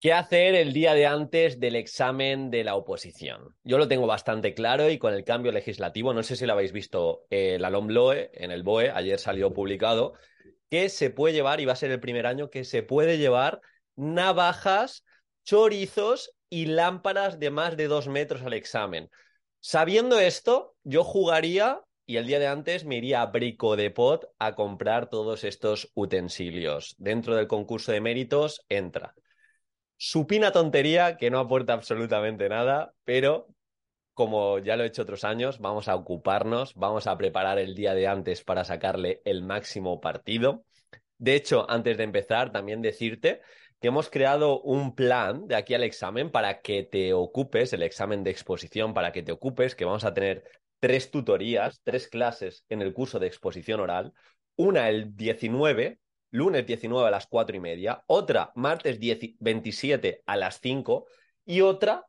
¿Qué hacer el día de antes del examen de la oposición? Yo lo tengo bastante claro y con el cambio legislativo, no sé si lo habéis visto, eh, la en el BOE, ayer salió publicado, que se puede llevar, y va a ser el primer año, que se puede llevar navajas, chorizos y lámparas de más de dos metros al examen. Sabiendo esto, yo jugaría y el día de antes me iría a Brico de Pot a comprar todos estos utensilios. Dentro del concurso de méritos entra. Supina tontería que no aporta absolutamente nada, pero como ya lo he hecho otros años, vamos a ocuparnos, vamos a preparar el día de antes para sacarle el máximo partido. De hecho, antes de empezar, también decirte que hemos creado un plan de aquí al examen para que te ocupes, el examen de exposición, para que te ocupes, que vamos a tener tres tutorías, tres clases en el curso de exposición oral, una el 19, lunes 19 a las 4 y media, otra martes 27 a las 5 y otra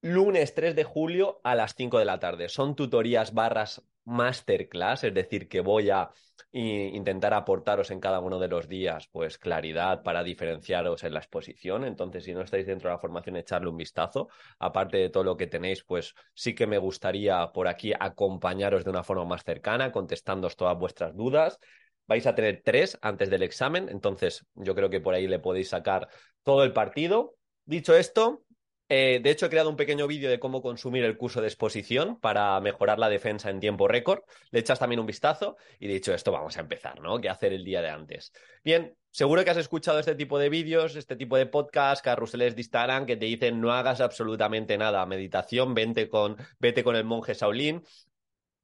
lunes 3 de julio a las 5 de la tarde. Son tutorías barras masterclass, es decir, que voy a intentar aportaros en cada uno de los días pues claridad para diferenciaros en la exposición. Entonces, si no estáis dentro de la formación, echarle un vistazo. Aparte de todo lo que tenéis, pues sí que me gustaría por aquí acompañaros de una forma más cercana, contestándoos todas vuestras dudas. Vais a tener tres antes del examen, entonces yo creo que por ahí le podéis sacar todo el partido. Dicho esto, eh, de hecho, he creado un pequeño vídeo de cómo consumir el curso de exposición para mejorar la defensa en tiempo récord. Le echas también un vistazo y dicho esto, vamos a empezar, ¿no? ¿Qué hacer el día de antes? Bien, seguro que has escuchado este tipo de vídeos, este tipo de podcast, carruseles de Instagram que te dicen no hagas absolutamente nada. Meditación, vete con, vete con el monje Shaolin.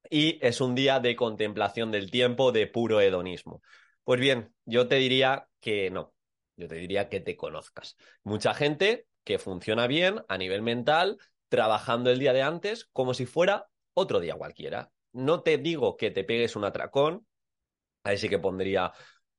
Y es un día de contemplación del tiempo, de puro hedonismo. Pues bien, yo te diría que no. Yo te diría que te conozcas. Mucha gente que funciona bien a nivel mental, trabajando el día de antes como si fuera otro día cualquiera. No te digo que te pegues un atracón, ahí sí que pondría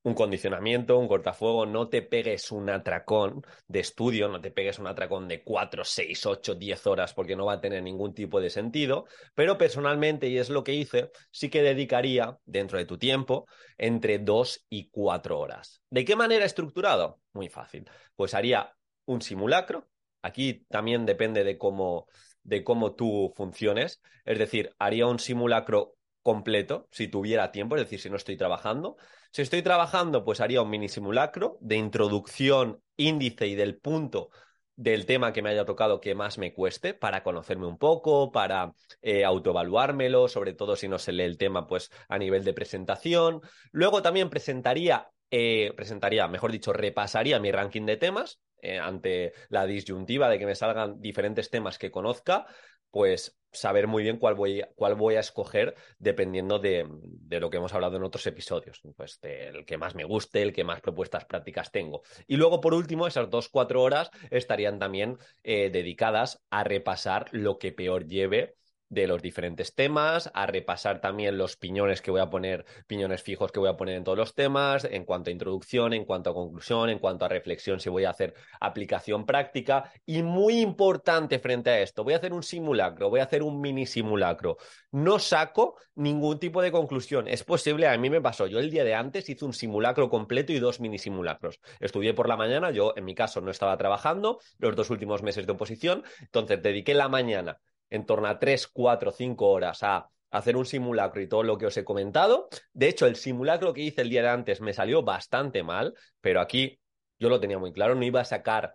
un condicionamiento, un cortafuego, no te pegues un atracón de estudio, no te pegues un atracón de 4, 6, 8, 10 horas porque no va a tener ningún tipo de sentido, pero personalmente, y es lo que hice, sí que dedicaría dentro de tu tiempo entre 2 y 4 horas. ¿De qué manera estructurado? Muy fácil. Pues haría un simulacro. Aquí también depende de cómo, de cómo tú funciones. Es decir, haría un simulacro completo si tuviera tiempo, es decir, si no estoy trabajando. Si estoy trabajando, pues haría un mini simulacro de introducción, índice y del punto del tema que me haya tocado que más me cueste para conocerme un poco, para eh, autoevaluármelo, sobre todo si no se lee el tema, pues a nivel de presentación. Luego también presentaría, eh, presentaría, mejor dicho, repasaría mi ranking de temas, eh, ante la disyuntiva de que me salgan diferentes temas que conozca, pues saber muy bien cuál voy, cuál voy a escoger dependiendo de, lo que hemos hablado en otros episodios. Pues el que más me guste, el que más propuestas prácticas tengo. Y luego, por último, esas dos, cuatro horas estarían también eh, dedicadas a repasar lo que peor lleve de los diferentes temas, a repasar también los piñones que voy a poner, piñones fijos que voy a poner en todos los temas, en cuanto a introducción, en cuanto a conclusión, en cuanto a reflexión, si voy a hacer aplicación práctica. Y muy importante frente a esto, voy a hacer un simulacro, voy a hacer un mini simulacro. No saco ningún tipo de conclusión. Es posible, a mí me pasó, yo el día de antes hice un simulacro completo y dos mini simulacros. Estudié por la mañana, yo en mi caso no estaba trabajando los dos últimos meses de oposición, entonces dediqué la mañana en torno a 3, 4, 5 horas a hacer un simulacro y todo lo que os he comentado. De hecho, el simulacro que hice el día de antes me salió bastante mal, pero aquí yo lo tenía muy claro, no iba a sacar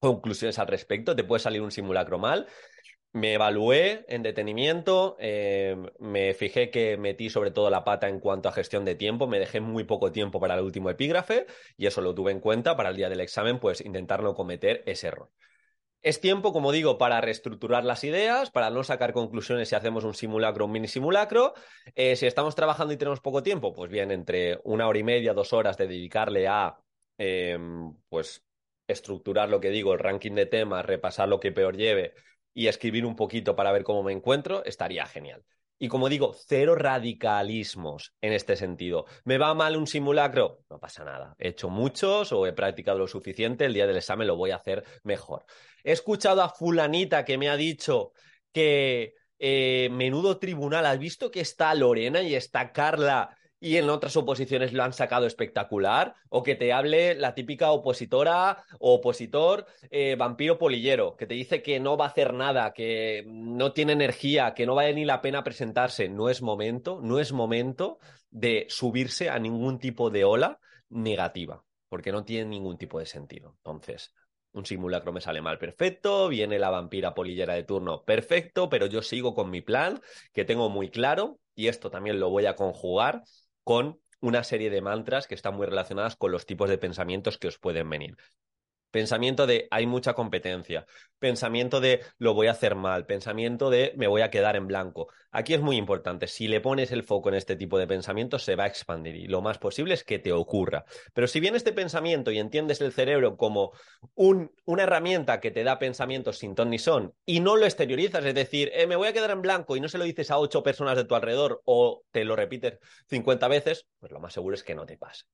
conclusiones al respecto, te puede salir un simulacro mal. Me evalué en detenimiento, eh, me fijé que metí sobre todo la pata en cuanto a gestión de tiempo, me dejé muy poco tiempo para el último epígrafe y eso lo tuve en cuenta para el día del examen, pues intentar no cometer ese error. Es tiempo, como digo, para reestructurar las ideas, para no sacar conclusiones si hacemos un simulacro o un mini simulacro. Eh, si estamos trabajando y tenemos poco tiempo, pues bien, entre una hora y media, dos horas de dedicarle a em, pues estructurar lo que digo, el ranking de temas, repasar lo que peor lleve y escribir un poquito para ver cómo me encuentro, estaría genial. Y como digo, cero radicalismos en este sentido. ¿Me va mal un simulacro? No pasa nada. He hecho muchos o he practicado lo suficiente. El día del examen lo voy a hacer mejor. He escuchado a fulanita que me ha dicho que eh, menudo tribunal. ¿Has visto que está Lorena y está Carla y en otras oposiciones lo han sacado espectacular, o que te hable la típica opositora o opositor eh, vampiro polillero, que te dice que no va a hacer nada, que no tiene energía, que no vale ni la pena presentarse. No es momento, no es momento de subirse a ningún tipo de ola negativa, porque no tiene ningún tipo de sentido. Entonces, un simulacro me sale mal, perfecto. Viene la vampira polillera de turno, perfecto. Pero yo sigo con mi plan, que tengo muy claro, y esto también lo voy a conjugar con una serie de mantras que están muy relacionadas con los tipos de pensamientos que os pueden venir. Pensamiento de hay mucha competencia, pensamiento de lo voy a hacer mal, pensamiento de me voy a quedar en blanco. Aquí es muy importante, si le pones el foco en este tipo de pensamientos se va a expandir y lo más posible es que te ocurra. Pero si viene este pensamiento y entiendes el cerebro como una herramienta que te da pensamientos sin ton ni son y no lo exteriorizas, es decir, eh, me voy a quedar en blanco y no se lo dices a ocho personas de tu alrededor o te lo repites 50 veces, pues lo más seguro es que no te pase.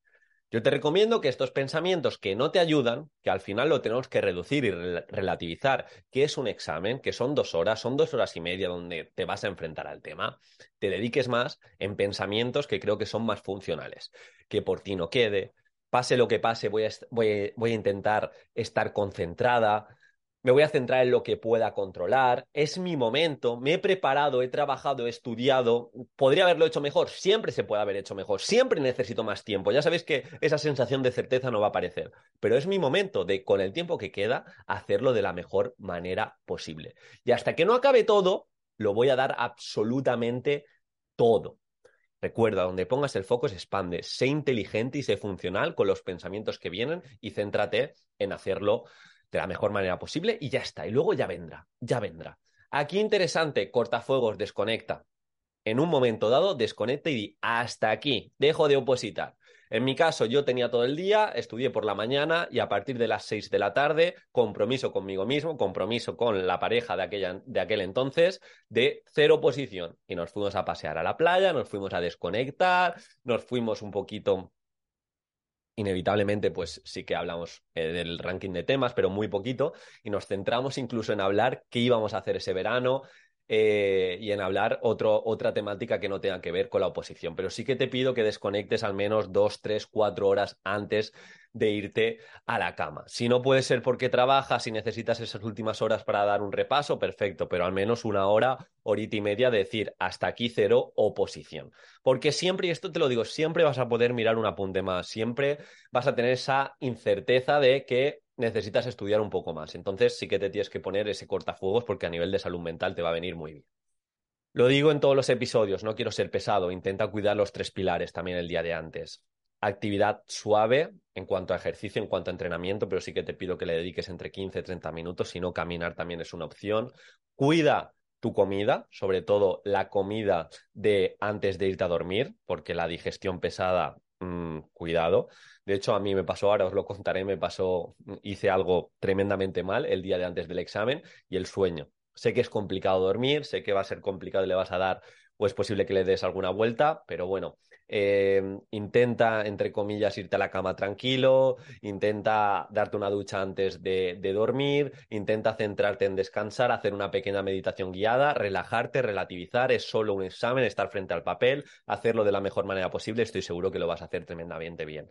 Yo te recomiendo que estos pensamientos que no te ayudan, que al final lo tenemos que reducir y relativizar, que es un examen, que son dos horas, son dos horas y media donde te vas a enfrentar al tema, te dediques más en pensamientos que creo que son más funcionales, que por ti no quede, pase lo que pase, voy a, voy, a intentar estar concentrada, me voy a centrar en lo que pueda controlar, es mi momento, me he preparado, he trabajado, he estudiado, podría haberlo hecho mejor, siempre se puede haber hecho mejor, siempre necesito más tiempo, ya sabéis que esa sensación de certeza no va a aparecer, pero es mi momento de, con el tiempo que queda, hacerlo de la mejor manera posible. Y hasta que no acabe todo, lo voy a dar absolutamente todo. Recuerda, donde pongas el foco se expande. Sé inteligente y sé funcional con los pensamientos que vienen y céntrate en hacerlo de la mejor manera posible y ya está. Y luego ya vendrá, ya vendrá. Aquí interesante, cortafuegos, desconecta. En un momento dado, desconecta y di, hasta aquí, dejo de opositar. En mi caso, yo tenía todo el día, estudié por la mañana y a partir de las 6 de la tarde, compromiso conmigo mismo, compromiso con la pareja de, aquella, de aquel entonces, de cero oposición. Y nos fuimos a pasear a la playa, nos fuimos a desconectar, nos fuimos un poquito inevitablemente, pues sí que hablamos eh, del ranking de temas, pero muy poquito, y nos centramos incluso en hablar qué íbamos a hacer ese verano, eh, y en hablar otra temática que no tenga que ver con la oposición. Pero sí que te pido que desconectes al menos dos, tres, cuatro horas antes de irte a la cama. Si no puede ser porque trabajas y necesitas esas últimas horas para dar un repaso, perfecto, pero al menos una hora, horita y media de decir hasta aquí cero oposición. Porque siempre, y esto te lo digo, siempre vas a poder mirar un apunte más, siempre vas a tener esa incerteza de que necesitas estudiar un poco más. Entonces sí que te tienes que poner ese cortafuegos porque a nivel de salud mental te va a venir muy bien. Lo digo en todos los episodios, no quiero ser pesado, intenta cuidar los tres pilares también el día de antes. Actividad suave en cuanto a ejercicio, en cuanto a entrenamiento, pero sí que te pido que le dediques entre 15 y 30 minutos, si no caminar también es una opción. Cuida tu comida, sobre todo la comida de antes de irte a dormir, porque la digestión pesada, mm, cuidado. De hecho, a mí me pasó, ahora os lo contaré, me pasó, hice algo tremendamente mal el día de antes del examen y el sueño. Sé que es complicado dormir, sé que va a ser complicado y le vas a dar, o es posible que le des alguna vuelta, pero bueno, eh, intenta, entre comillas, irte a la cama tranquilo, intenta darte una ducha antes de, de, dormir, intenta centrarte en descansar, hacer una pequeña meditación guiada, relajarte, relativizar, es solo un examen, estar frente al papel, hacerlo de la mejor manera posible, estoy seguro que lo vas a hacer tremendamente bien.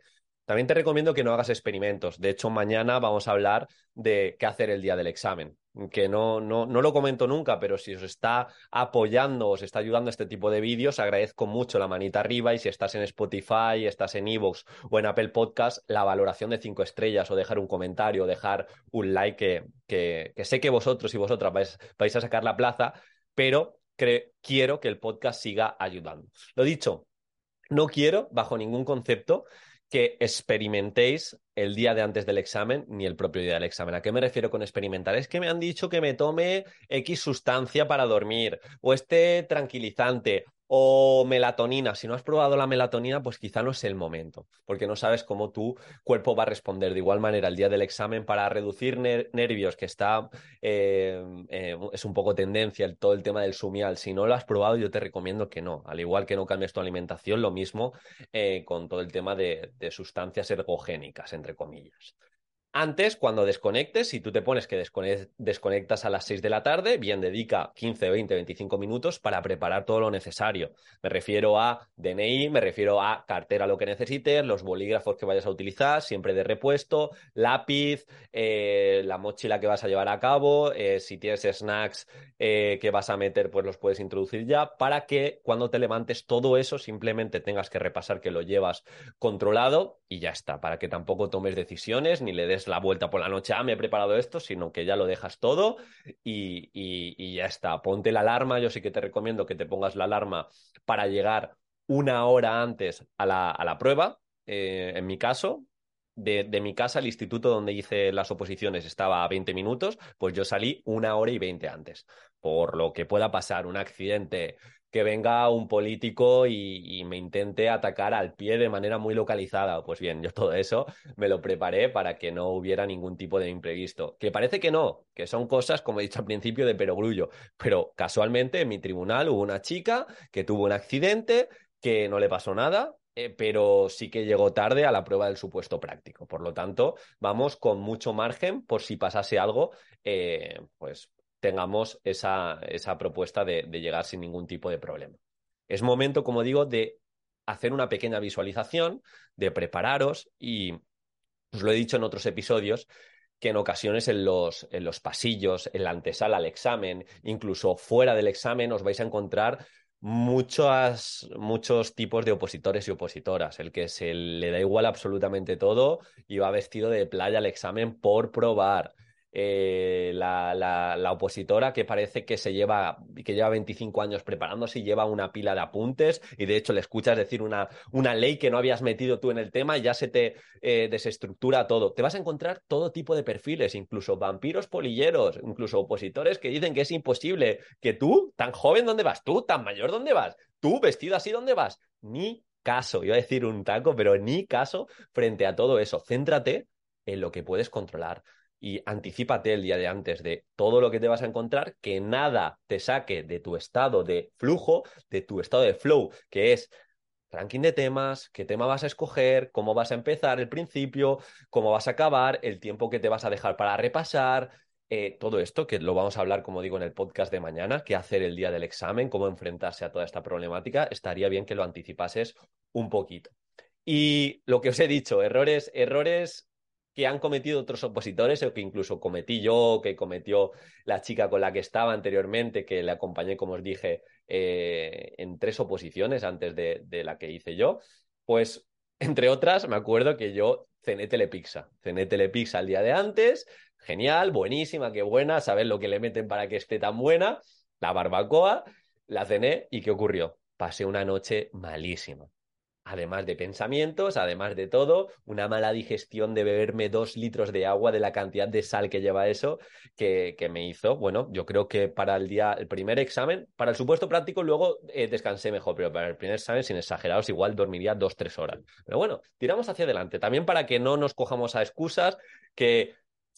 También te recomiendo que no hagas experimentos. De hecho, mañana vamos a hablar de qué hacer el día del examen. Que no, no, no lo comento nunca, pero si os está apoyando, os está ayudando este tipo de vídeos, agradezco mucho la manita arriba y si estás en Spotify, estás en Evox o en Apple Podcast, la valoración de cinco estrellas o dejar un comentario o dejar un like que, que, sé que vosotros y vosotras vais, vais a sacar la plaza, pero quiero que el podcast siga ayudando. Lo dicho, no quiero, bajo ningún concepto, que experimentéis el día de antes del examen ni el propio día del examen. ¿A qué me refiero con experimentar? Es que me han dicho que me tome X sustancia para dormir o este tranquilizante O melatonina. Si no has probado la melatonina, pues quizá no es el momento, porque no sabes cómo tu cuerpo va a responder. De igual manera, el día del examen, para reducir nervios, que está, eh, es un poco tendencia, el, todo el tema del sumial. Si no lo has probado, yo te recomiendo que no. Al igual que no cambies tu alimentación, lo mismo eh, con todo el tema de sustancias ergogénicas, entre comillas. Antes, cuando desconectes, si tú te pones que desconectas a las 6 de la tarde, bien dedica 15, 20, 25 minutos para preparar todo lo necesario. Me refiero a DNI, me refiero a cartera, lo que necesites, los bolígrafos que vayas a utilizar, siempre de repuesto, lápiz, eh, la mochila que vas a llevar a cabo, eh, si tienes snacks eh, que vas a meter, pues los puedes introducir ya, para que cuando te levantes todo eso simplemente tengas que repasar que lo llevas controlado y ya está, para que tampoco tomes decisiones ni le des la vuelta por la noche, ah, me he preparado esto, sino que ya lo dejas todo y, ya está. Ponte la alarma, yo sí que te recomiendo que te pongas la alarma para llegar una hora antes a la, prueba, eh, en mi caso, de, de, mi casa al instituto donde hice las oposiciones estaba a 20 minutos, pues yo salí una hora y 20 antes. Por lo que pueda pasar, un accidente, que venga un político y, me intente atacar al pie de manera muy localizada. Pues bien, yo todo eso me lo preparé para que no hubiera ningún tipo de imprevisto. Que parece que no, que son cosas, como he dicho al principio, de perogrullo. Pero casualmente en mi tribunal hubo una chica que tuvo un accidente, que no le pasó nada, eh, pero sí que llegó tarde a la prueba del supuesto práctico. Por lo tanto, vamos con mucho margen por si pasase algo, eh, pues tengamos esa, esa propuesta de, llegar sin ningún tipo de problema. Es momento, como digo, de hacer una pequeña visualización, de prepararos y os lo he dicho en otros episodios, que en ocasiones en los, en los pasillos, en la antesala al examen, incluso fuera del examen, os vais a encontrar muchos, muchos tipos de opositores y opositoras. El que se le da igual absolutamente todo y va vestido de playa al examen por probar. Eh, la, opositora que parece que se lleva, que lleva 25 años preparándose y lleva una pila de apuntes y de hecho le escuchas decir una, una ley que no habías metido tú en el tema y ya se te eh, desestructura todo. Te vas a encontrar todo tipo de perfiles, incluso vampiros polilleros, incluso opositores que dicen que es imposible que tú, tan joven, ¿dónde vas? Tú, tan mayor, ¿dónde vas? Tú, vestido así, ¿dónde vas? Ni caso, iba a decir un taco, pero ni caso frente a todo eso. Céntrate en lo que puedes controlar y anticipate el día de antes de todo lo que te vas a encontrar, que nada te saque de tu estado de flujo, de tu estado de flow, que es ranking de temas, qué tema vas a escoger, cómo vas a empezar el principio, cómo vas a acabar, el tiempo que te vas a dejar para repasar, eh, todo esto, que lo vamos a hablar, como digo, en el podcast de mañana, qué hacer el día del examen, cómo enfrentarse a toda esta problemática, estaría bien que lo anticipases un poquito. Y lo que os he dicho, errores, errores que han cometido otros opositores o que incluso cometí yo, que cometió la chica con la que estaba anteriormente, que le acompañé, como os dije, eh, en tres oposiciones antes de, la que hice yo, pues entre otras me acuerdo que yo cené telepizza, cené telepizza el día de antes, genial, buenísima, qué buena, saber lo que le meten para que esté tan buena, la barbacoa, la cené y ¿qué ocurrió? Pasé una noche malísima además de pensamientos, además de todo, una mala digestión de beberme dos litros de agua de la cantidad de sal que lleva eso, que, me hizo, bueno, yo creo que para el día, el primer examen, para el supuesto práctico luego eh, descansé mejor, pero para el primer examen, sin exageraros, igual dormiría dos, tres horas. Pero bueno, tiramos hacia adelante, también para que no nos cojamos a excusas, que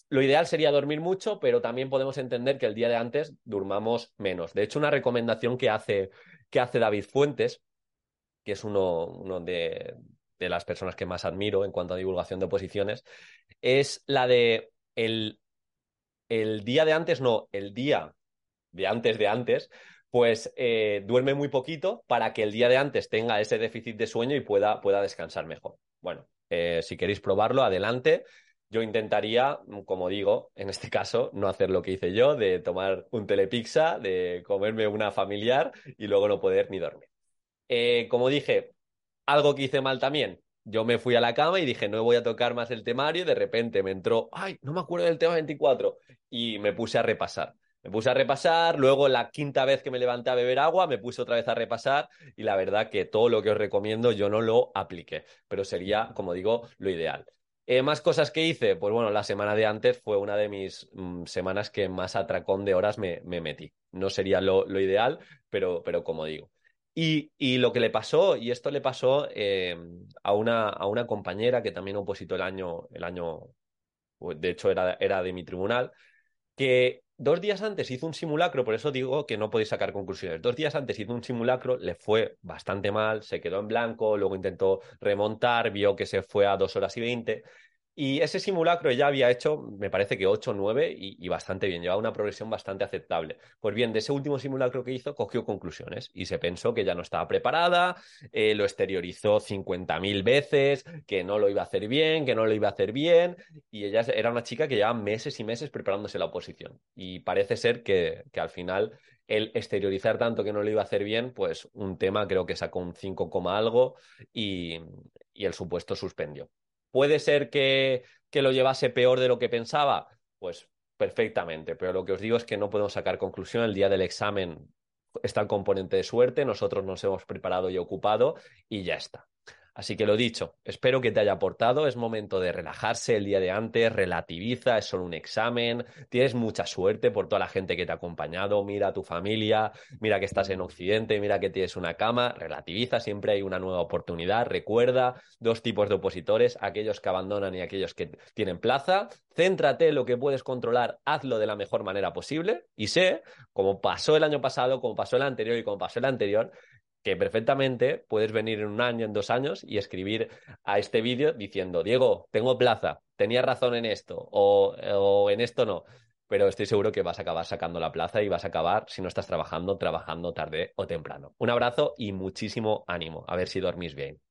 lo ideal sería dormir mucho, pero también podemos entender que el día de antes durmamos menos. De hecho, una recomendación que hace, que hace David Fuentes, que es uno, de, las personas que más admiro en cuanto a divulgación de oposiciones, es la de el, el día de antes, no, el día de antes de antes, pues eh, duerme muy poquito para que el día de antes tenga ese déficit de sueño y pueda, pueda descansar mejor. Bueno, eh, si queréis probarlo, adelante. Yo intentaría, como digo, en este caso, no hacer lo que hice yo, de tomar un telepizza, de comerme una familiar y luego no poder ni dormir. Eh, como dije, algo que hice mal también. Yo me fui a la cama y dije, no voy a tocar más el temario. Y de repente me entró, ay, no me acuerdo del tema 24. Y me puse a repasar. Me puse a repasar, luego la quinta vez que me levanté a beber agua, me puse otra vez a repasar y la verdad que todo lo que os recomiendo yo no lo apliqué, pero sería, como digo, lo ideal. Eh, más cosas que hice, pues bueno, la semana de antes fue una de mis mm, semanas que más atracón de horas me, metí. No sería lo, ideal, pero, pero como digo. Y, lo que le pasó, y esto le pasó eh, a, una, a una compañera que también opositó el año, el año de hecho era, era de mi tribunal, que dos días antes hizo un simulacro, por eso digo que no podéis sacar conclusiones. Dos días antes hizo un simulacro, le fue bastante mal, se quedó en blanco, luego intentó remontar, vio que se fue a dos horas y veinte y ese simulacro ya había hecho, me parece que 8 o 9 y, bastante bien, llevaba una progresión bastante aceptable. Pues bien, de ese último simulacro que hizo, cogió conclusiones y se pensó que ya no estaba preparada, eh, lo exteriorizó 50.000 veces, que no lo iba a hacer bien, que no lo iba a hacer bien. Y ella era una chica que llevaba meses y meses preparándose la oposición. Y parece ser que, al final el exteriorizar tanto que no lo iba a hacer bien, pues un tema creo que sacó un 5, algo y el supuesto suspendió. ¿Puede ser que, que lo llevase peor de lo que pensaba? Pues perfectamente, pero lo que os digo es que no podemos sacar conclusión. El día del examen está el componente de suerte, nosotros nos hemos preparado y ocupado y ya está. Así que lo dicho, espero que te haya aportado. Es momento de relajarse el día de antes, relativiza, es solo un examen. Tienes mucha suerte por toda la gente que te ha acompañado. Mira a tu familia, mira que estás en Occidente, mira que tienes una cama. Relativiza, siempre hay una nueva oportunidad. Recuerda dos tipos de opositores, aquellos que abandonan y aquellos que tienen plaza. Céntrate en lo que puedes controlar, hazlo de la mejor manera posible. Y sé, como pasó el año pasado, como pasó el anterior y como pasó el anterior, que perfectamente puedes venir en un año, en dos años y escribir a este vídeo diciendo, Diego, tengo plaza, tenía razón en esto o, o, en esto no, pero estoy seguro que vas a acabar sacando la plaza y vas a acabar, si no estás trabajando, trabajando tarde o temprano. Un abrazo y muchísimo ánimo. A ver si dormís bien.